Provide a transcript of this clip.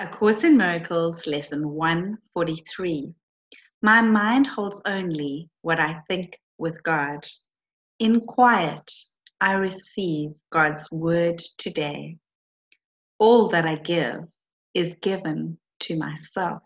A Course in Miracles, Lesson 143. My mind holds only what I think with God. In quiet, I receive God's word today. All that I give is given to myself.